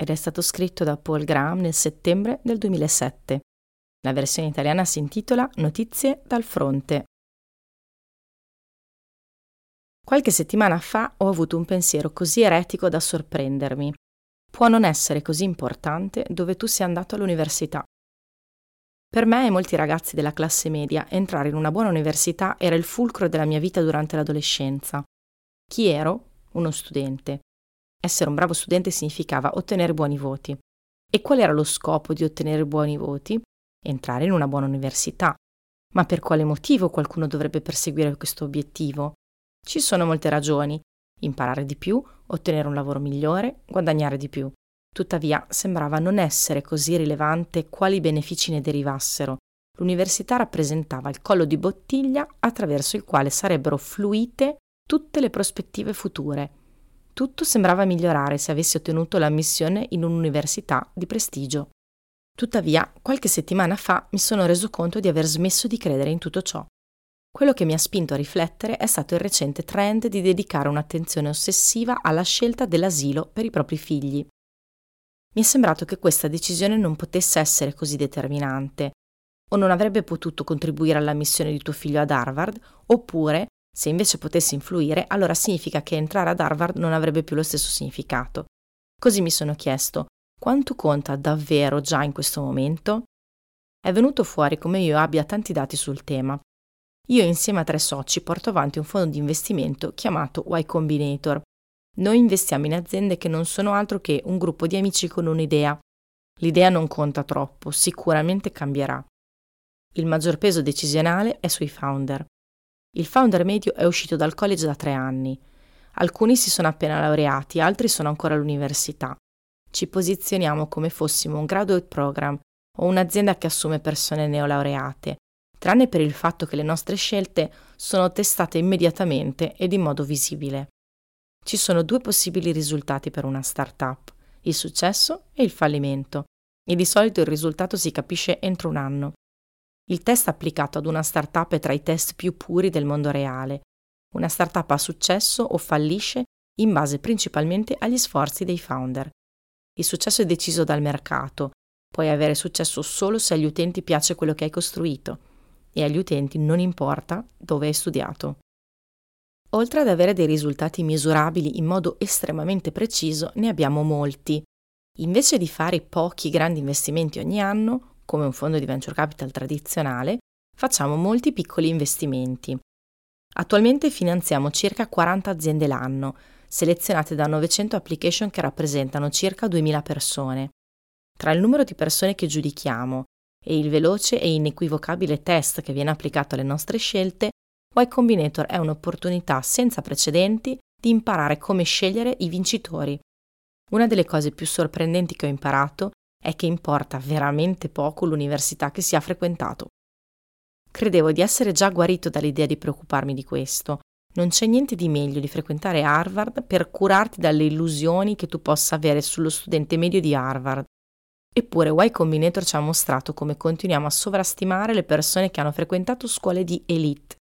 ed è stato scritto da Paul Graham nel settembre del 2007. La versione italiana si intitola Notizie dal fronte. Qualche settimana fa ho avuto un pensiero così eretico da sorprendermi. Può non essere così importante dove tu sia andato all'università. Per me e molti ragazzi della classe media entrare in una buona università era il fulcro della mia vita durante l'adolescenza. Chi ero? Uno studente. Essere un bravo studente significava ottenere buoni voti. E qual era lo scopo di ottenere buoni voti? Entrare in una buona università. Ma per quale motivo qualcuno dovrebbe perseguire questo obiettivo? Ci sono molte ragioni. Imparare di più, ottenere un lavoro migliore, guadagnare di più. Tuttavia sembrava non essere così rilevante quali benefici ne derivassero. L'università rappresentava il collo di bottiglia attraverso il quale sarebbero fluite tutte le prospettive future tutto sembrava migliorare se avessi ottenuto l'ammissione in un'università di prestigio. Tuttavia, qualche settimana fa mi sono reso conto di aver smesso di credere in tutto ciò. Quello che mi ha spinto a riflettere è stato il recente trend di dedicare un'attenzione ossessiva alla scelta dell'asilo per i propri figli. Mi è sembrato che questa decisione non potesse essere così determinante, o non avrebbe potuto contribuire all'ammissione di tuo figlio ad Harvard, oppure se invece potesse influire, allora significa che entrare ad Harvard non avrebbe più lo stesso significato. Così mi sono chiesto, quanto conta davvero già in questo momento? È venuto fuori come io abbia tanti dati sul tema. Io insieme a tre soci porto avanti un fondo di investimento chiamato Y Combinator. Noi investiamo in aziende che non sono altro che un gruppo di amici con un'idea. L'idea non conta troppo, sicuramente cambierà. Il maggior peso decisionale è sui founder. Il founder medio è uscito dal college da tre anni. Alcuni si sono appena laureati, altri sono ancora all'università. Ci posizioniamo come fossimo un graduate program o un'azienda che assume persone neolaureate, tranne per il fatto che le nostre scelte sono testate immediatamente ed in modo visibile. Ci sono due possibili risultati per una startup, il successo e il fallimento, e di solito il risultato si capisce entro un anno. Il test applicato ad una startup è tra i test più puri del mondo reale. Una startup ha successo o fallisce in base principalmente agli sforzi dei founder. Il successo è deciso dal mercato. Puoi avere successo solo se agli utenti piace quello che hai costruito e agli utenti non importa dove hai studiato. Oltre ad avere dei risultati misurabili in modo estremamente preciso, ne abbiamo molti. Invece di fare pochi grandi investimenti ogni anno, come un fondo di venture capital tradizionale, facciamo molti piccoli investimenti. Attualmente finanziamo circa 40 aziende l'anno, selezionate da 900 application che rappresentano circa 2000 persone. Tra il numero di persone che giudichiamo e il veloce e inequivocabile test che viene applicato alle nostre scelte, Y Combinator è un'opportunità senza precedenti di imparare come scegliere i vincitori. Una delle cose più sorprendenti che ho imparato è che importa veramente poco l'università che si ha frequentato. Credevo di essere già guarito dall'idea di preoccuparmi di questo. Non c'è niente di meglio di frequentare Harvard per curarti dalle illusioni che tu possa avere sullo studente medio di Harvard. Eppure Y Combinator ci ha mostrato come continuiamo a sovrastimare le persone che hanno frequentato scuole di elite.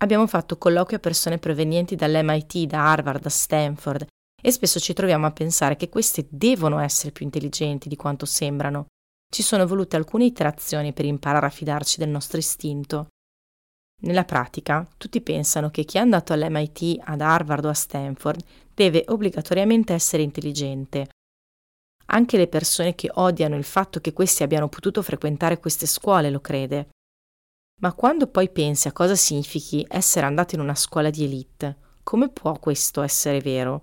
Abbiamo fatto colloqui a persone provenienti dall'MIT, da Harvard, da Stanford e spesso ci troviamo a pensare che queste devono essere più intelligenti di quanto sembrano. Ci sono volute alcune iterazioni per imparare a fidarci del nostro istinto. Nella pratica, tutti pensano che chi è andato all'MIT, ad Harvard o a Stanford deve obbligatoriamente essere intelligente. Anche le persone che odiano il fatto che questi abbiano potuto frequentare queste scuole lo crede. Ma quando poi pensi a cosa significhi essere andato in una scuola di elite, come può questo essere vero?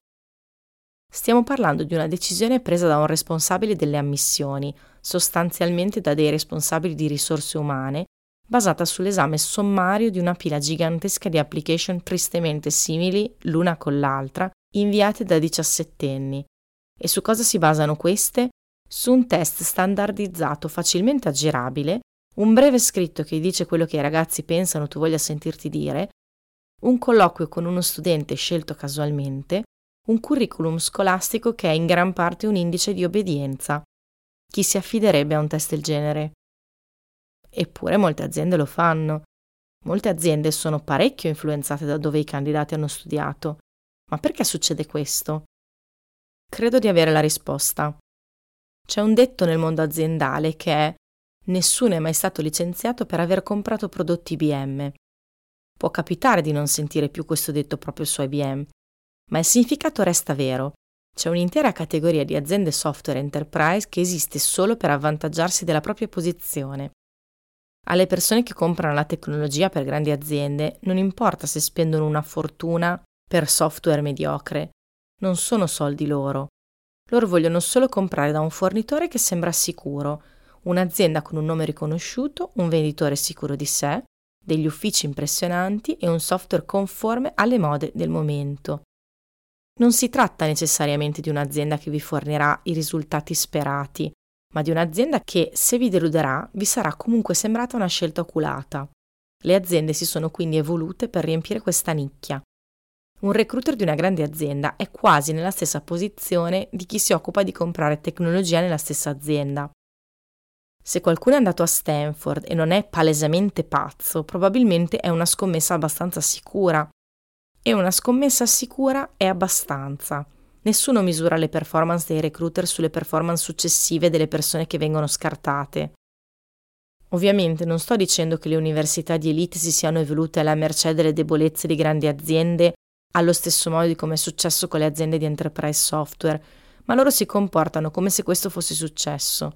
Stiamo parlando di una decisione presa da un responsabile delle ammissioni, sostanzialmente da dei responsabili di risorse umane, basata sull'esame sommario di una pila gigantesca di application tristemente simili l'una con l'altra, inviate da diciassettenni. E su cosa si basano queste? su un test standardizzato facilmente aggirabile, un breve scritto che dice quello che i ragazzi pensano tu voglia sentirti dire, un colloquio con uno studente scelto casualmente, un curriculum scolastico che è in gran parte un indice di obbedienza. Chi si affiderebbe a un test del genere? Eppure molte aziende lo fanno. Molte aziende sono parecchio influenzate da dove i candidati hanno studiato. Ma perché succede questo? Credo di avere la risposta. C'è un detto nel mondo aziendale che è nessuno è mai stato licenziato per aver comprato prodotti IBM. Può capitare di non sentire più questo detto proprio su IBM, ma il significato resta vero. C'è un'intera categoria di aziende software enterprise che esiste solo per avvantaggiarsi della propria posizione. Alle persone che comprano la tecnologia per grandi aziende non importa se spendono una fortuna per software mediocre, non sono soldi loro. Loro vogliono solo comprare da un fornitore che sembra sicuro, un'azienda con un nome riconosciuto, un venditore sicuro di sé, degli uffici impressionanti e un software conforme alle mode del momento. Non si tratta necessariamente di un'azienda che vi fornirà i risultati sperati, ma di un'azienda che, se vi deluderà, vi sarà comunque sembrata una scelta oculata. Le aziende si sono quindi evolute per riempire questa nicchia. Un recruiter di una grande azienda è quasi nella stessa posizione di chi si occupa di comprare tecnologia nella stessa azienda. Se qualcuno è andato a Stanford e non è palesemente pazzo, probabilmente è una scommessa abbastanza sicura. E una scommessa sicura è abbastanza. Nessuno misura le performance dei recruiter sulle performance successive delle persone che vengono scartate. Ovviamente non sto dicendo che le università di elite si siano evolute alla mercé delle debolezze di grandi aziende, allo stesso modo di come è successo con le aziende di enterprise software, ma loro si comportano come se questo fosse successo.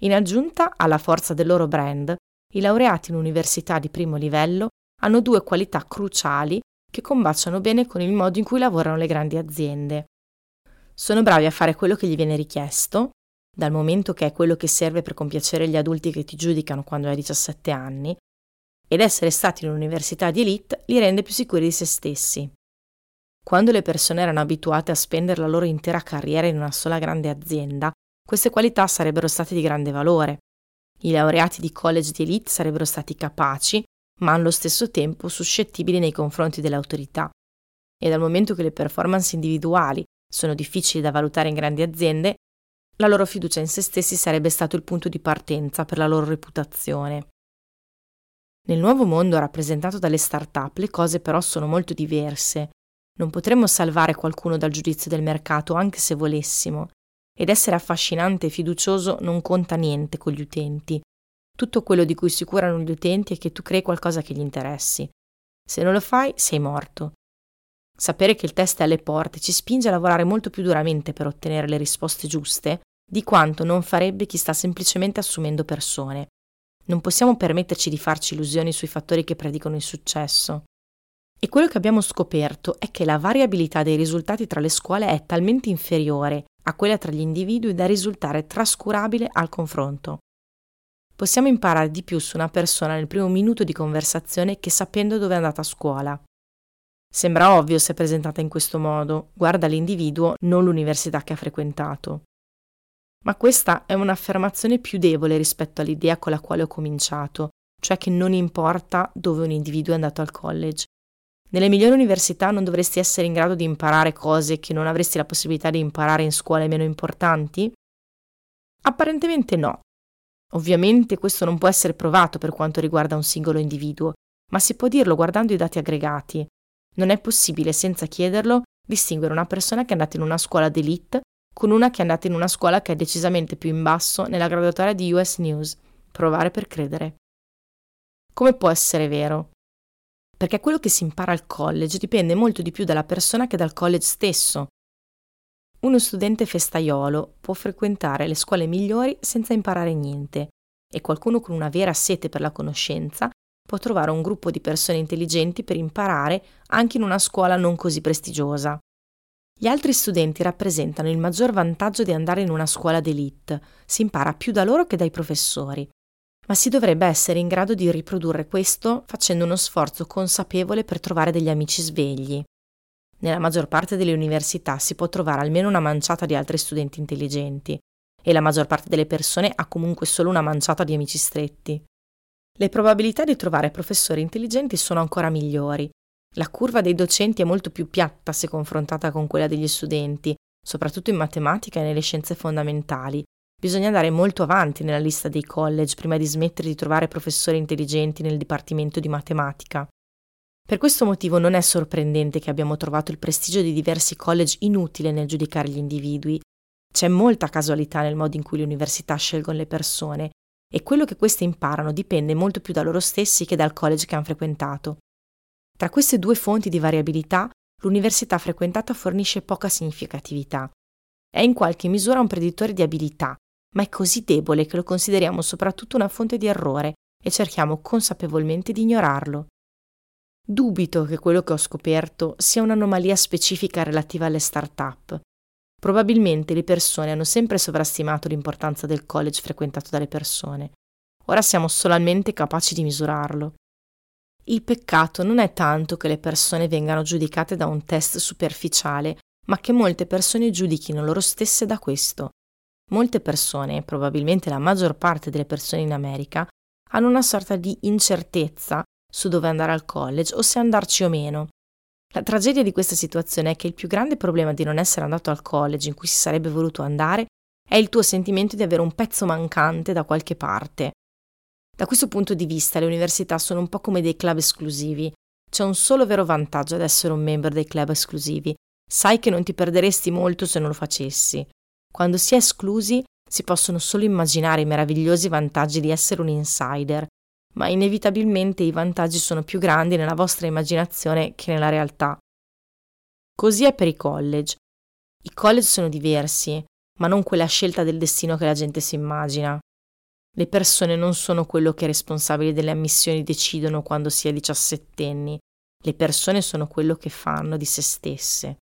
In aggiunta alla forza del loro brand, i laureati in università di primo livello hanno due qualità cruciali che combaciano bene con il modo in cui lavorano le grandi aziende. Sono bravi a fare quello che gli viene richiesto, dal momento che è quello che serve per compiacere gli adulti che ti giudicano quando hai 17 anni, ed essere stati in un'università di elite li rende più sicuri di se stessi. Quando le persone erano abituate a spendere la loro intera carriera in una sola grande azienda, queste qualità sarebbero state di grande valore. I laureati di college di elite sarebbero stati capaci, ma allo stesso tempo suscettibili nei confronti delle autorità. E dal momento che le performance individuali sono difficili da valutare in grandi aziende, la loro fiducia in se stessi sarebbe stato il punto di partenza per la loro reputazione. Nel nuovo mondo rappresentato dalle start-up le cose però sono molto diverse. Non potremmo salvare qualcuno dal giudizio del mercato anche se volessimo, ed essere affascinante e fiducioso non conta niente con gli utenti. Tutto quello di cui si curano gli utenti è che tu crei qualcosa che gli interessi. Se non lo fai, sei morto. Sapere che il test è alle porte ci spinge a lavorare molto più duramente per ottenere le risposte giuste di quanto non farebbe chi sta semplicemente assumendo persone. Non possiamo permetterci di farci illusioni sui fattori che predicano il successo. E quello che abbiamo scoperto è che la variabilità dei risultati tra le scuole è talmente inferiore a quella tra gli individui da risultare trascurabile al confronto. Possiamo imparare di più su una persona nel primo minuto di conversazione che sapendo dove è andata a scuola. Sembra ovvio se presentata in questo modo, guarda l'individuo, non l'università che ha frequentato. Ma questa è un'affermazione più debole rispetto all'idea con la quale ho cominciato, cioè che non importa dove un individuo è andato al college, nelle migliori università non dovresti essere in grado di imparare cose che non avresti la possibilità di imparare in scuole meno importanti? Apparentemente no. Ovviamente questo non può essere provato per quanto riguarda un singolo individuo, ma si può dirlo guardando i dati aggregati. Non è possibile, senza chiederlo, distinguere una persona che è andata in una scuola d'elite con una che è andata in una scuola che è decisamente più in basso nella graduatoria di US News. Provare per credere. Come può essere vero? perché quello che si impara al college dipende molto di più dalla persona che dal college stesso. Uno studente festaiolo può frequentare le scuole migliori senza imparare niente e qualcuno con una vera sete per la conoscenza può trovare un gruppo di persone intelligenti per imparare anche in una scuola non così prestigiosa. Gli altri studenti rappresentano il maggior vantaggio di andare in una scuola d'élite, si impara più da loro che dai professori ma si dovrebbe essere in grado di riprodurre questo facendo uno sforzo consapevole per trovare degli amici svegli. Nella maggior parte delle università si può trovare almeno una manciata di altri studenti intelligenti. e la maggior parte delle persone ha comunque solo una manciata di amici stretti. Le probabilità di trovare professori intelligenti sono ancora migliori. La curva dei docenti è molto più piatta se confrontata con quella degli studenti, soprattutto in matematica e nelle scienze fondamentali. Bisogna andare molto avanti nella lista dei college prima di smettere di trovare professori intelligenti nel dipartimento di matematica. Per questo motivo non è sorprendente che abbiamo trovato il prestigio di diversi college inutile nel giudicare gli individui. C'è molta casualità nel modo in cui le università scelgono le persone e quello che queste imparano dipende molto più da loro stessi che dal college che hanno frequentato. Tra queste due fonti di variabilità, l'università frequentata fornisce poca significatività. È in qualche misura un predittore di abilità, ma è così debole che lo consideriamo soprattutto una fonte di errore e cerchiamo consapevolmente di ignorarlo. Dubito che quello che ho scoperto sia un'anomalia specifica relativa alle start-up. Probabilmente le persone hanno sempre sovrastimato l'importanza del college frequentato dalle persone. Ora siamo solamente capaci di misurarlo. Il peccato non è tanto che le persone vengano giudicate da un test superficiale, ma che molte persone giudichino loro stesse da questo. Molte persone, probabilmente la maggior parte delle persone in America, hanno una sorta di incertezza su dove andare al college o se andarci o meno. La tragedia di questa situazione è che il più grande problema di non essere andato al college in cui si sarebbe voluto andare è il tuo sentimento di avere un pezzo mancante da qualche parte. Da questo punto di vista le università sono un po' come dei club esclusivi. C'è un solo vero vantaggio ad essere un membro dei club esclusivi. Sai che non ti perderesti molto se non lo facessi. Quando si è esclusi si possono solo immaginare i meravigliosi vantaggi di essere un insider, ma inevitabilmente i vantaggi sono più grandi nella vostra immaginazione che nella realtà. Così è per i college. I college sono diversi, ma non quella scelta del destino che la gente si immagina. Le persone non sono quello che i responsabili delle ammissioni decidono quando si è diciassettenni, le persone sono quello che fanno di se stesse.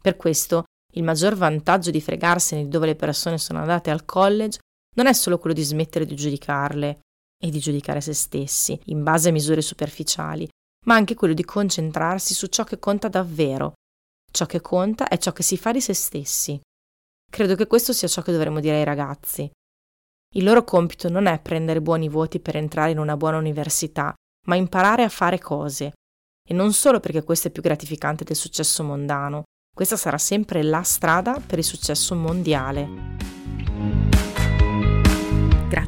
Per questo il maggior vantaggio di fregarsene di dove le persone sono andate al college non è solo quello di smettere di giudicarle, e di giudicare se stessi in base a misure superficiali, ma anche quello di concentrarsi su ciò che conta davvero. Ciò che conta è ciò che si fa di se stessi. Credo che questo sia ciò che dovremmo dire ai ragazzi. Il loro compito non è prendere buoni voti per entrare in una buona università, ma imparare a fare cose. E non solo perché questo è più gratificante del successo mondano, questa sarà sempre la strada per il successo mondiale.